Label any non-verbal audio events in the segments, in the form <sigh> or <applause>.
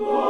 Lord.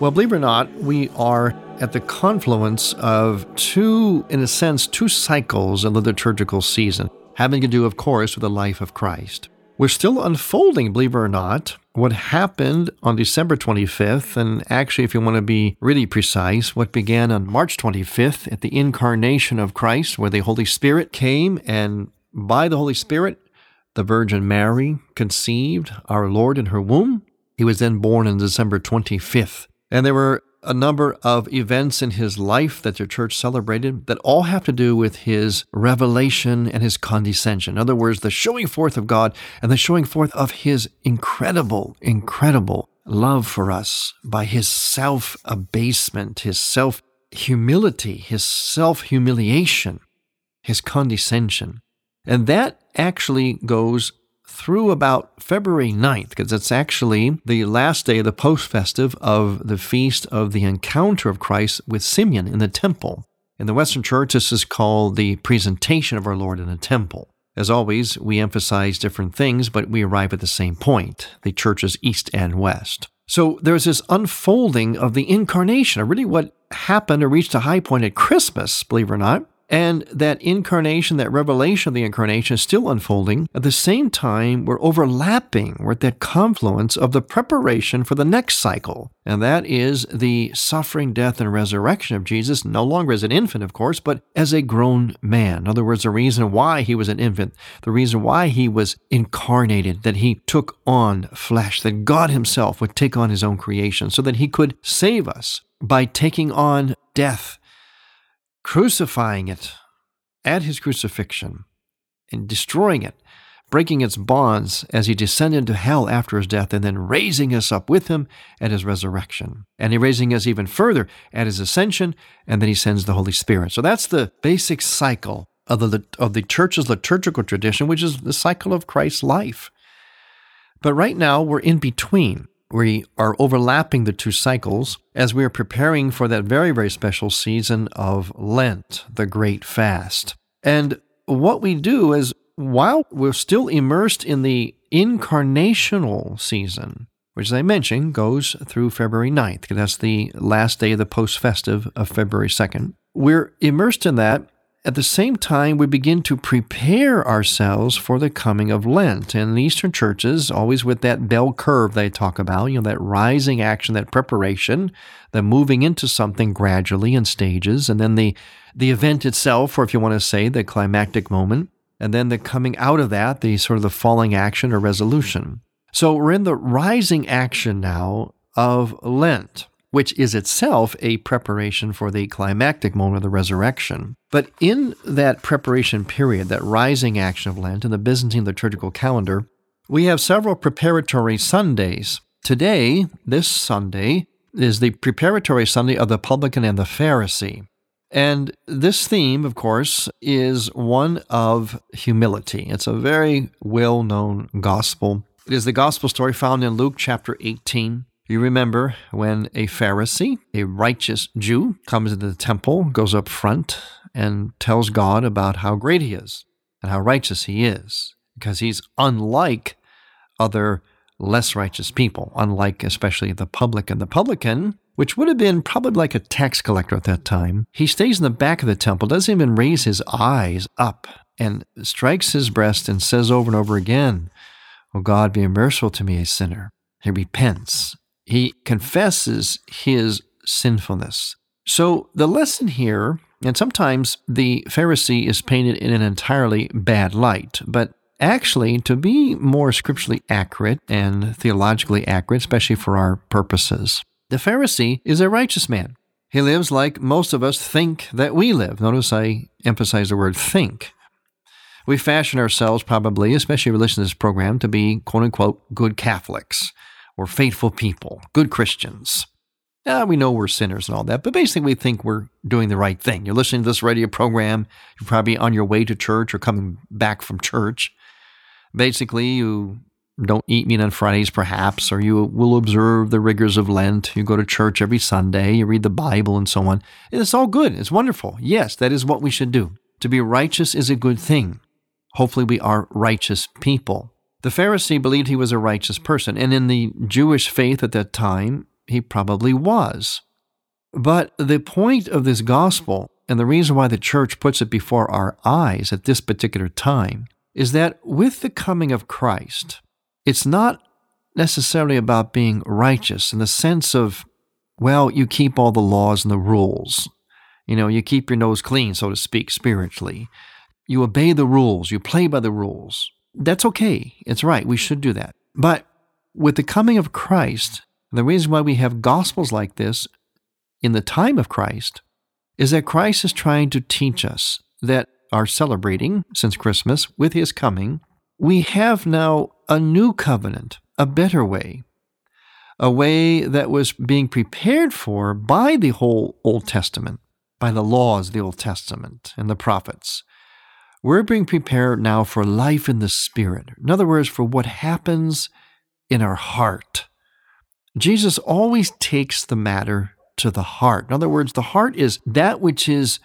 Well, believe it or not, we are at the confluence of two, in a sense, two cycles of the liturgical season, having to do, of course, with the life of Christ. We're still unfolding, believe it or not, what happened on December 25th, and actually, if you want to be really precise, what began on March 25th at the incarnation of Christ, where the Holy Spirit came, and by the Holy Spirit, the Virgin Mary conceived our Lord in her womb. He was then born on December 25th. And there were a number of events in his life that the church celebrated that all have to do with his revelation and his condescension. In other words, the showing forth of God and the showing forth of his incredible, incredible love for us by his self abasement, his self humility, his self humiliation, his condescension. And that actually goes through about February 9th, because it's actually the last day of the post festive of the feast of the encounter of Christ with Simeon in the temple. In the Western Church, this is called the presentation of our Lord in the temple. As always, we emphasize different things, but we arrive at the same point the church's east and west. So there's this unfolding of the incarnation, really what happened or reached a high point at Christmas, believe it or not, and that incarnation, that revelation of the incarnation is still unfolding. At the same time, we're overlapping, we're at that confluence of the preparation for the next cycle. And that is the suffering, death, and resurrection of Jesus, no longer as an infant, of course, but as a grown man. In other words, the reason why he was an infant, the reason why he was incarnated, that he took on flesh, that God himself would take on his own creation so that he could save us by taking on death crucifying it at his crucifixion and destroying it, breaking its bonds as he descended to hell after his death, and then raising us up with him at his resurrection. And he raising us even further at his ascension, and then he sends the Holy Spirit. So that's the basic cycle of the, of the church's liturgical tradition, which is the cycle of Christ's life. But right now, we're in between we are overlapping the two cycles as we are preparing for that very, very special season of Lent, the Great Fast. And what we do is, while we're still immersed in the incarnational season, which, as I mentioned, goes through February 9th, because that's the last day of the post festive of February 2nd, we're immersed in that at the same time, we begin to prepare ourselves for the coming of Lent. And the Eastern churches, always with that bell curve they talk about, you know, that rising action, that preparation, the moving into something gradually in stages, and then the, the event itself, or if you want to say, the climactic moment, and then the coming out of that, the sort of the falling action or resolution. So we're in the rising action now of Lent which is itself a preparation for the climactic moment of the resurrection. But in that preparation period, that rising action of Lent in the Byzantine liturgical calendar, we have several preparatory Sundays. Today, this Sunday, is the preparatory Sunday of the publican and the Pharisee. And this theme, of course, is one of humility. It's a very well known gospel. It is the gospel story found in Luke chapter 18. You remember when a Pharisee, a righteous Jew, comes into the temple, goes up front, and tells God about how great he is and how righteous he is, because he's unlike other less righteous people, unlike especially the publican. The publican which would have been probably like a tax collector at that time. He stays in the back of the temple, doesn't even raise his eyes up, and strikes his breast and says over and over again, O God, be merciful to me, a sinner. He repents. He confesses his sinfulness. So the lesson here, and sometimes the Pharisee is painted in an entirely bad light, but actually, to be more scripturally accurate and theologically accurate, especially for our purposes, the Pharisee is a righteous man. He lives like most of us think that we live. Notice I emphasize the word think. We fashion ourselves, probably, especially in relation to this program, to be quote unquote good Catholics or faithful people, good Christians. Yeah, we know we're sinners and all that, but basically we think we're doing the right thing. You're listening to this radio program, you're probably on your way to church or coming back from church. Basically, you don't eat meat on Fridays, perhaps, or you will observe the rigors of Lent. You go to church every Sunday, you read the Bible, and so on. It's all good. It's wonderful. Yes, that is what we should do. To be righteous is a good thing. Hopefully, we are righteous people. The Pharisee believed he was a righteous person, and in the Jewish faith at that time, he probably was. But the point of this gospel, and the reason why the church puts it before our eyes at this particular time, is that with the coming of Christ, it's not necessarily about being righteous in the sense of, well, you keep all the laws and the rules. You know, you keep your nose clean, so to speak, spiritually. You obey the rules, you play by the rules. That's okay. It's right. We should do that. But with the coming of Christ, the reason why we have gospels like this in the time of Christ is that Christ is trying to teach us that are celebrating since Christmas with his coming, we have now a new covenant, a better way, a way that was being prepared for by the whole Old Testament, by the laws of the Old Testament and the prophets. We're being prepared now for life in the Spirit. In other words, for what happens in our heart. Jesus always takes the matter to the heart. In other words, the heart is that which is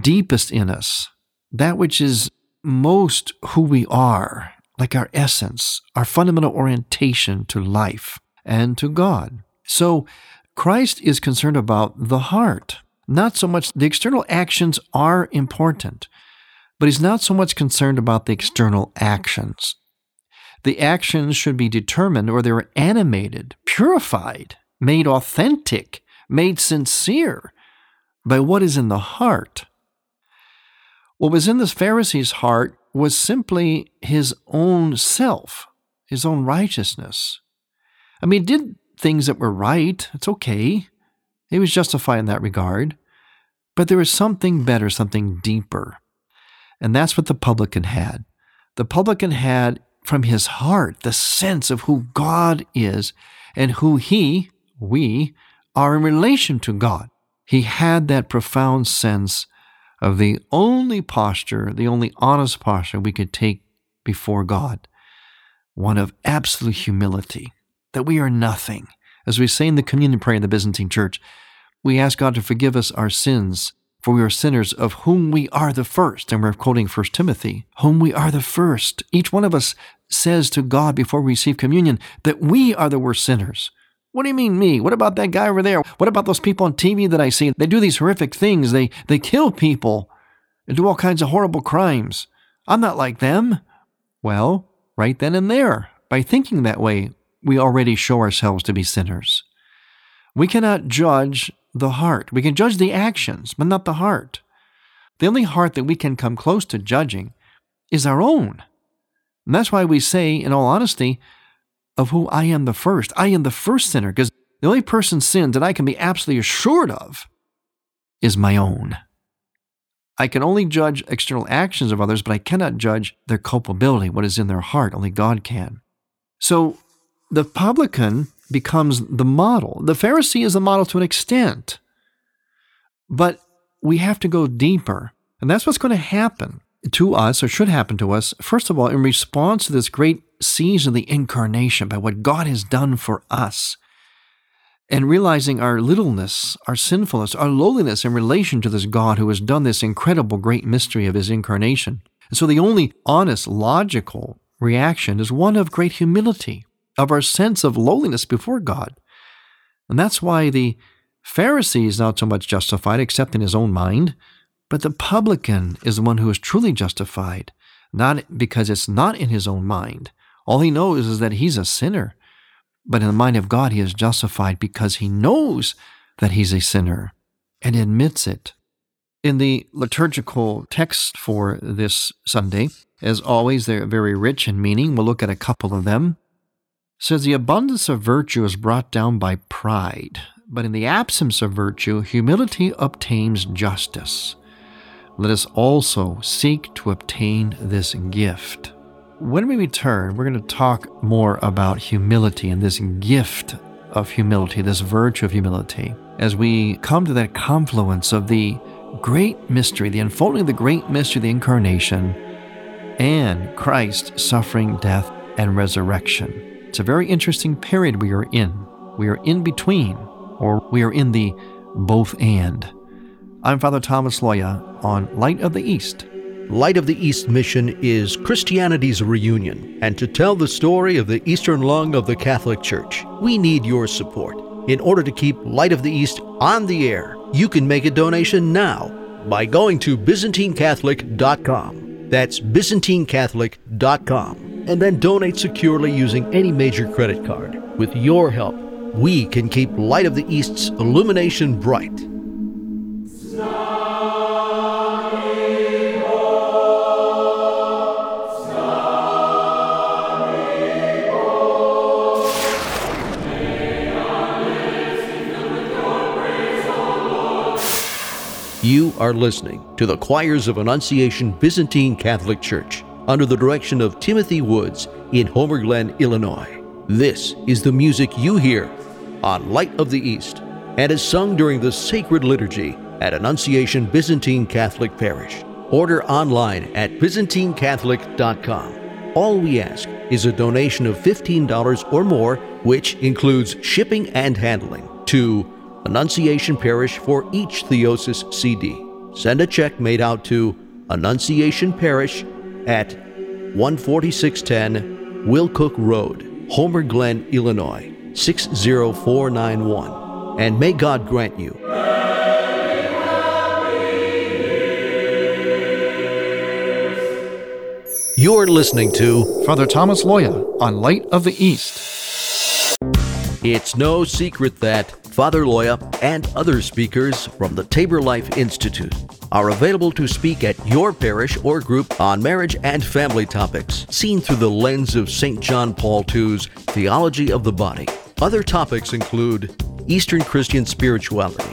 deepest in us, that which is most who we are like our essence, our fundamental orientation to life and to God. So Christ is concerned about the heart, not so much the external actions are important, but he's not so much concerned about the external actions. The actions should be determined or they're animated, purified, made authentic, made sincere by what is in the heart. What was in this Pharisee's heart was simply his own self, his own righteousness. I mean, did things that were right. It's okay. He was justified in that regard. But there was something better, something deeper. And that's what the publican had. The publican had from his heart the sense of who God is and who he, we, are in relation to God. He had that profound sense of the only posture, the only honest posture we could take before God, one of absolute humility, that we are nothing. As we say in the communion prayer in the Byzantine Church, we ask God to forgive us our sins, for we are sinners of whom we are the first. And we're quoting 1 Timothy, whom we are the first. Each one of us says to God before we receive communion that we are the worst sinners. What do you mean me? What about that guy over there? What about those people on TV that I see? They do these horrific things. They they kill people and do all kinds of horrible crimes. I'm not like them. Well, right then and there, by thinking that way, we already show ourselves to be sinners. We cannot judge the heart. We can judge the actions, but not the heart. The only heart that we can come close to judging is our own. And that's why we say, in all honesty, of who I am the first. I am the first sinner because the only person's sin that I can be absolutely assured of is my own. I can only judge external actions of others, but I cannot judge their culpability, what is in their heart. Only God can. So the publican becomes the model. The Pharisee is the model to an extent. But we have to go deeper. And that's what's going to happen to us, or should happen to us, first of all, in response to this great season of the incarnation, by what God has done for us, and realizing our littleness, our sinfulness, our lowliness in relation to this God who has done this incredible great mystery of his incarnation. And so the only honest, logical reaction is one of great humility, of our sense of lowliness before God. And that's why the Pharisee is not so much justified except in his own mind, but the publican is the one who is truly justified, not because it's not in his own mind. All he knows is that he's a sinner. But in the mind of God, he is justified because he knows that he's a sinner and admits it. In the liturgical text for this Sunday, as always, they're very rich in meaning. We'll look at a couple of them. Says the abundance of virtue is brought down by pride, but in the absence of virtue, humility obtains justice. Let us also seek to obtain this gift. When we return, we're going to talk more about humility and this gift of humility, this virtue of humility, as we come to that confluence of the great mystery, the unfolding of the great mystery the incarnation, and Christ suffering, death, and resurrection. It's a very interesting period we are in. We are in between, or we are in the both and. I'm Father Thomas Loya on Light of the East. Light of the East mission is Christianity's reunion, and to tell the story of the Eastern lung of the Catholic Church, we need your support. In order to keep Light of the East on the air, you can make a donation now by going to ByzantineCatholic.com. That's ByzantineCatholic.com. And then donate securely using any major credit card. With your help, we can keep Light of the East's illumination bright You are listening to the Choirs of Annunciation Byzantine Catholic Church under the direction of Timothy Woods in Homer Glen, Illinois. This is the music you hear on Light of the East and is sung during the sacred liturgy at Annunciation Byzantine Catholic Parish. Order online at ByzantineCatholic.com. All we ask is a donation of $15 or more, which includes shipping and handling, to Annunciation Parish for each Theosis CD. Send a check made out to Annunciation Parish at 14610 Willcook Road, Homer Glen, Illinois 60491. And may God grant you. You're listening to Father Thomas Loya on Light of the East. It's no secret that Father Loya, and other speakers from the Tabor Life Institute are available to speak at your parish or group on marriage and family topics, seen through the lens of St. John Paul II's Theology of the Body. Other topics include Eastern Christian spirituality,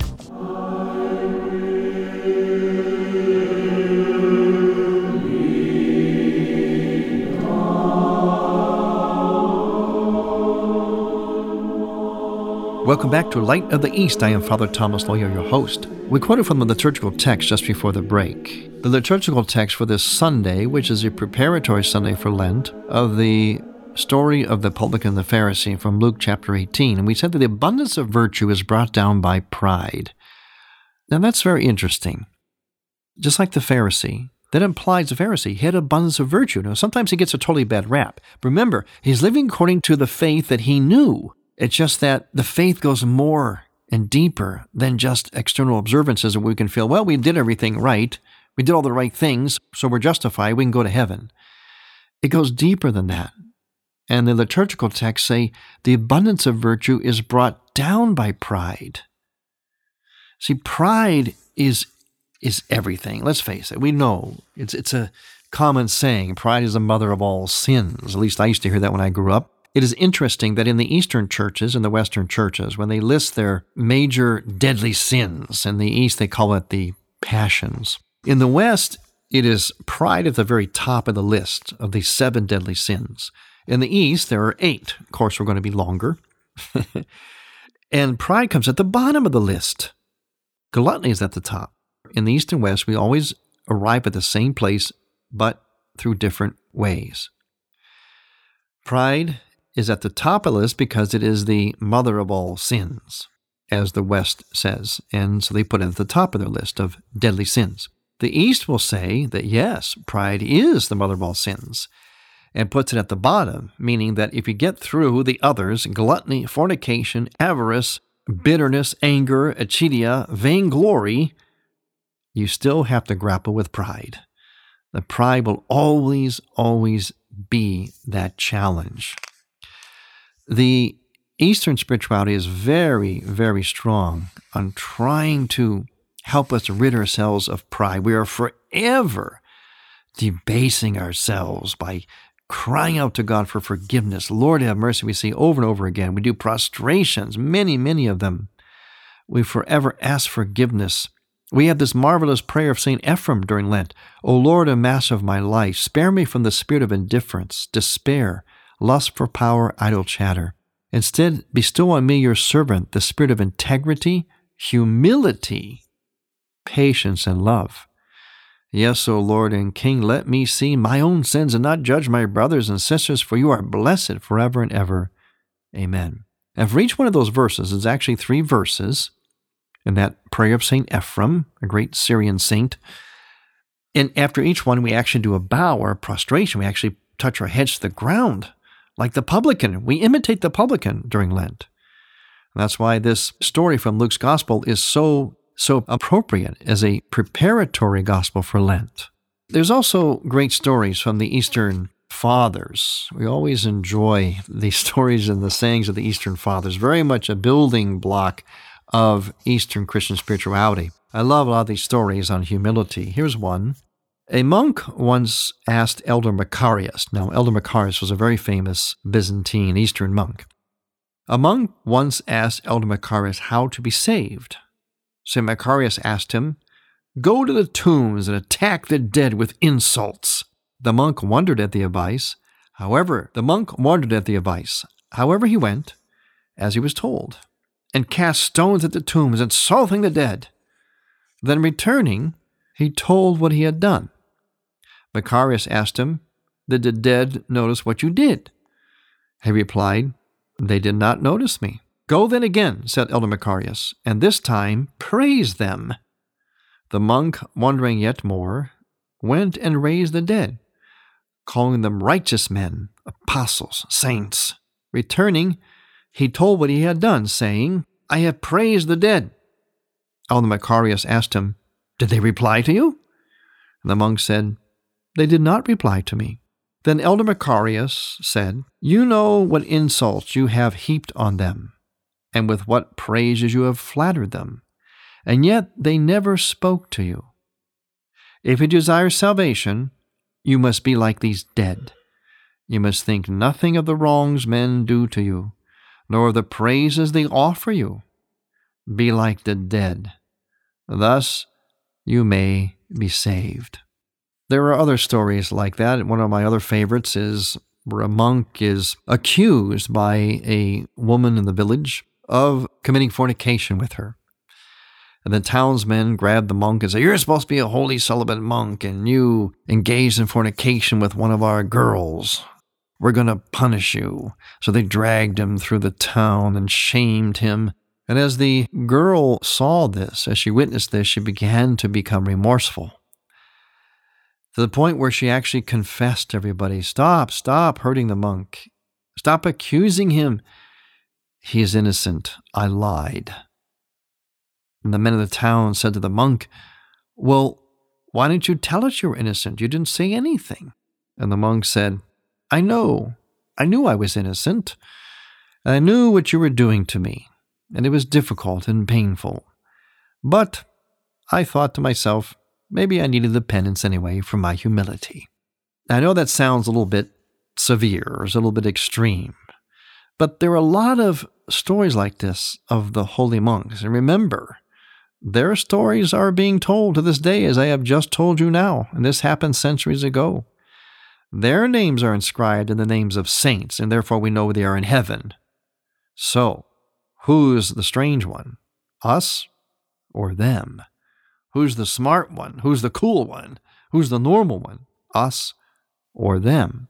Welcome back to Light of the East. I am Father Thomas Loya, your host. We quoted from the liturgical text just before the break. The liturgical text for this Sunday, which is a preparatory Sunday for Lent, of the story of the publican and the Pharisee from Luke chapter 18. And we said that the abundance of virtue is brought down by pride. Now that's very interesting. Just like the Pharisee, that implies the Pharisee had abundance of virtue. Now, sometimes he gets a totally bad rap. Remember, he's living according to the faith that he knew. It's just that the faith goes more and deeper than just external observances and we can feel, well, we did everything right. We did all the right things, so we're justified. We can go to heaven. It goes deeper than that. And the liturgical texts say the abundance of virtue is brought down by pride. See, pride is is everything. Let's face it. We know it's it's a common saying, pride is the mother of all sins. At least I used to hear that when I grew up. It is interesting that in the Eastern churches and the Western churches, when they list their major deadly sins, in the East they call it the passions. In the West, it is pride at the very top of the list of the seven deadly sins. In the East, there are eight. Of course, we're going to be longer. <laughs> and pride comes at the bottom of the list. Gluttony is at the top. In the East and West, we always arrive at the same place, but through different ways. Pride is at the top of the list because it is the mother of all sins, as the West says. And so they put it at the top of their list of deadly sins. The East will say that yes, pride is the mother of all sins and puts it at the bottom, meaning that if you get through the others gluttony, fornication, avarice, bitterness, anger, acedia, vainglory you still have to grapple with pride. The pride will always, always be that challenge. The Eastern spirituality is very, very strong on trying to help us rid ourselves of pride. We are forever debasing ourselves by crying out to God for forgiveness. Lord, have mercy, we say over and over again. We do prostrations, many, many of them. We forever ask forgiveness. We have this marvelous prayer of St. Ephrem during Lent O Lord and Master of my life, spare me from the spirit of indifference, despair, lust for power, idle chatter. Instead, bestow on me, your servant, the spirit of integrity, humility, patience, and love. Yes, O Lord and King, let me see my own sins and not judge my brothers and sisters, for you are blessed forever and ever. Amen. And for each one of those verses, it's actually three verses in that prayer of St. Ephrem, a great Syrian saint. And after each one, we actually do a bow or a prostration. We actually touch our heads to the ground like the publican. We imitate the publican during Lent. And that's why this story from Luke's gospel is so so appropriate as a preparatory gospel for Lent. There's also great stories from the Eastern Fathers. We always enjoy the <laughs> stories and the sayings of the Eastern Fathers, very much a building block of Eastern Christian spirituality. I love a lot of these stories on humility. Here's one. A monk once asked Elder Macarius. Now, Elder Macarius was a very famous Byzantine Eastern monk. A monk once asked Elder Macarius how to be saved. St. Macarius asked him, Go to the tombs and attack the dead with insults. The monk wondered at the advice. However, the monk wondered at the advice. However, he went, as he was told, and cast stones at the tombs, insulting the dead. Then returning, he told what he had done. Macarius asked him, Did the dead notice what you did? He replied, They did not notice me. Go then again, said Elder Macarius, and this time praise them. The monk, wondering yet more, went and raised the dead, calling them righteous men, apostles, saints. Returning, he told what he had done, saying, I have praised the dead. Elder Macarius asked him, Did they reply to you? And the monk said, They did not reply to me. Then Elder Macarius said, You know what insults you have heaped on them and with what praises you have flattered them, and yet they never spoke to you. If you desire salvation, you must be like these dead. You must think nothing of the wrongs men do to you, nor of the praises they offer you. Be like the dead. Thus you may be saved. There are other stories like that. One of my other favorites is where a monk is accused by a woman in the village of committing fornication with her. And the townsmen grabbed the monk and said, You're supposed to be a holy celibate monk, and you engaged in fornication with one of our girls. We're going to punish you. So they dragged him through the town and shamed him. And as the girl saw this, as she witnessed this, she began to become remorseful. To the point where she actually confessed to everybody, Stop, stop hurting the monk. Stop accusing him. He is innocent. I lied. And the men of the town said to the monk, Well, why didn't you tell us you were innocent? You didn't say anything. And the monk said, I know. I knew I was innocent. I knew what you were doing to me, and it was difficult and painful. But I thought to myself, maybe I needed the penance anyway for my humility. I know that sounds a little bit severe, or a little bit extreme, but there are a lot of stories like this of the holy monks. And remember, their stories are being told to this day, as I have just told you now, and this happened centuries ago. Their names are inscribed in the names of saints, and therefore we know they are in heaven. So, who's the strange one? Us or them? Who's the smart one? Who's the cool one? Who's the normal one? Us or them?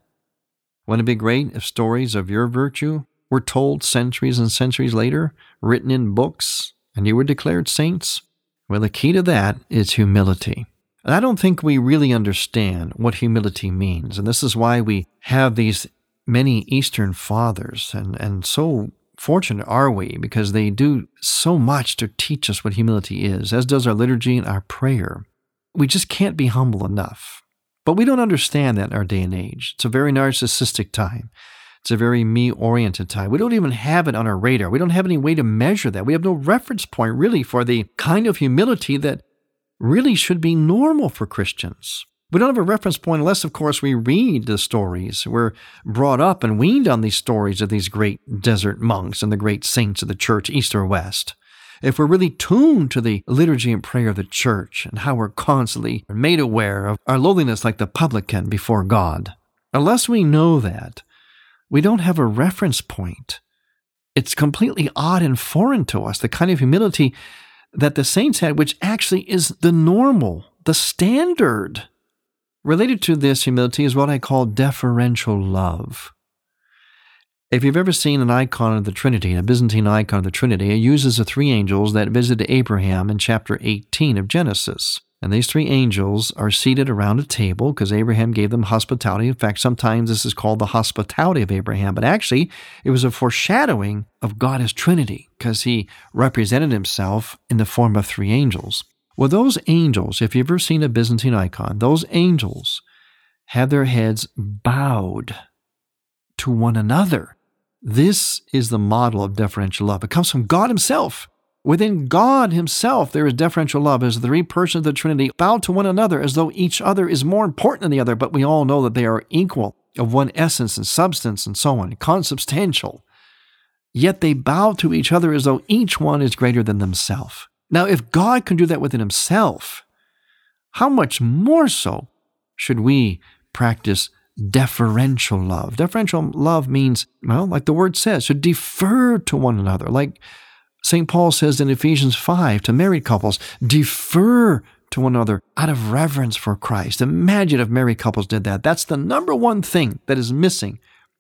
Wouldn't it be great if stories of your virtue were told centuries and centuries later, written in books, and you were declared saints? Well, the key to that is humility. And I don't think we really understand what humility means. And this is why we have these many Eastern fathers. And, and so fortunate are we because they do so much to teach us what humility is, as does our liturgy and our prayer. We just can't be humble enough. But we don't understand that in our day and age. It's a very narcissistic time. It's a very me oriented time. We don't even have it on our radar. We don't have any way to measure that. We have no reference point really for the kind of humility that really should be normal for Christians. We don't have a reference point unless, of course, we read the stories. We're brought up and weaned on these stories of these great desert monks and the great saints of the church, east or west. If we're really tuned to the liturgy and prayer of the church and how we're constantly made aware of our lowliness like the publican before God, unless we know that, we don't have a reference point. It's completely odd and foreign to us, the kind of humility that the saints had, which actually is the normal, the standard. Related to this humility is what I call deferential love. If you've ever seen an icon of the Trinity, a Byzantine icon of the Trinity, it uses the three angels that visited Abraham in chapter 18 of Genesis. And these three angels are seated around a table because Abraham gave them hospitality. In fact, sometimes this is called the hospitality of Abraham, but actually it was a foreshadowing of God as Trinity because he represented himself in the form of three angels. Well, those angels, if you've ever seen a Byzantine icon, those angels have their heads bowed to one another. This is the model of deferential love. It comes from God Himself. Within God Himself, there is deferential love as the three persons of the Trinity bow to one another as though each other is more important than the other, but we all know that they are equal, of one essence and substance and so on, consubstantial. Yet they bow to each other as though each one is greater than themselves. Now, if God can do that within Himself, how much more so should we practice deferential love? Deferential love means, well, like the word says, to defer to one another, like St. Paul says in Ephesians 5 to married couples, defer to one another out of reverence for Christ. Imagine if married couples did that. That's the number one thing that is missing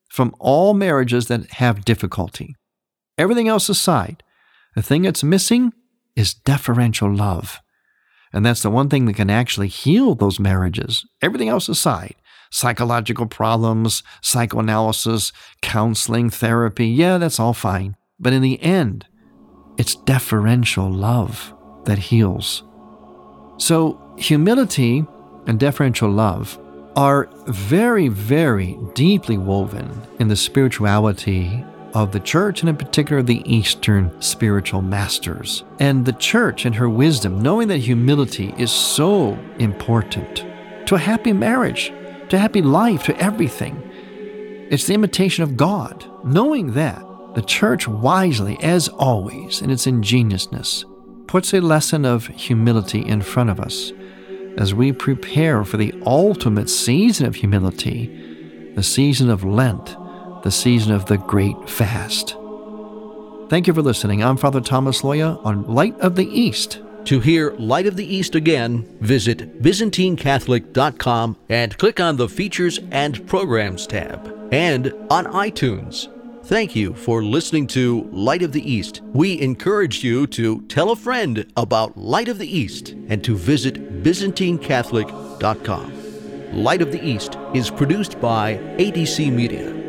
from all marriages that have difficulty. Everything else aside, the thing that's missing is deferential love. And that's the one thing that can actually heal those marriages. Everything else aside, psychological problems, psychoanalysis, counseling, therapy, yeah, that's all fine. But in the end, it's deferential love that heals. So, humility and deferential love are very, very deeply woven in the spirituality of the church and, in particular, the Eastern spiritual masters. And the church, in her wisdom, knowing that humility is so important to a happy marriage, to a happy life, to everything. It's the imitation of God. Knowing that, the church wisely, as always, in its ingeniousness, puts a lesson of humility in front of us as we prepare for the ultimate season of humility, the season of Lent, the season of the Great Fast. Thank you for listening. I'm Father Thomas Loya on Light of the East. To hear Light of the East again, visit ByzantineCatholic.com and click on the Features and Programs tab, and on iTunes. Thank you for listening to Light of the East. We encourage you to tell a friend about Light of the East and to visit ByzantineCatholic.com. Light of the East is produced by ADC Media.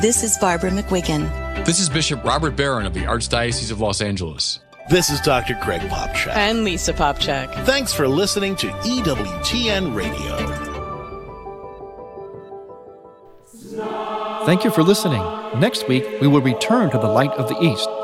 This is Barbara McGuigan. This is Bishop Robert Barron of the Archdiocese of Los Angeles. This is Dr. Greg Popcak. And Lisa Popcak. Thanks for listening to EWTN Radio. Thank you for listening. Next week, we will return to the Light of the East.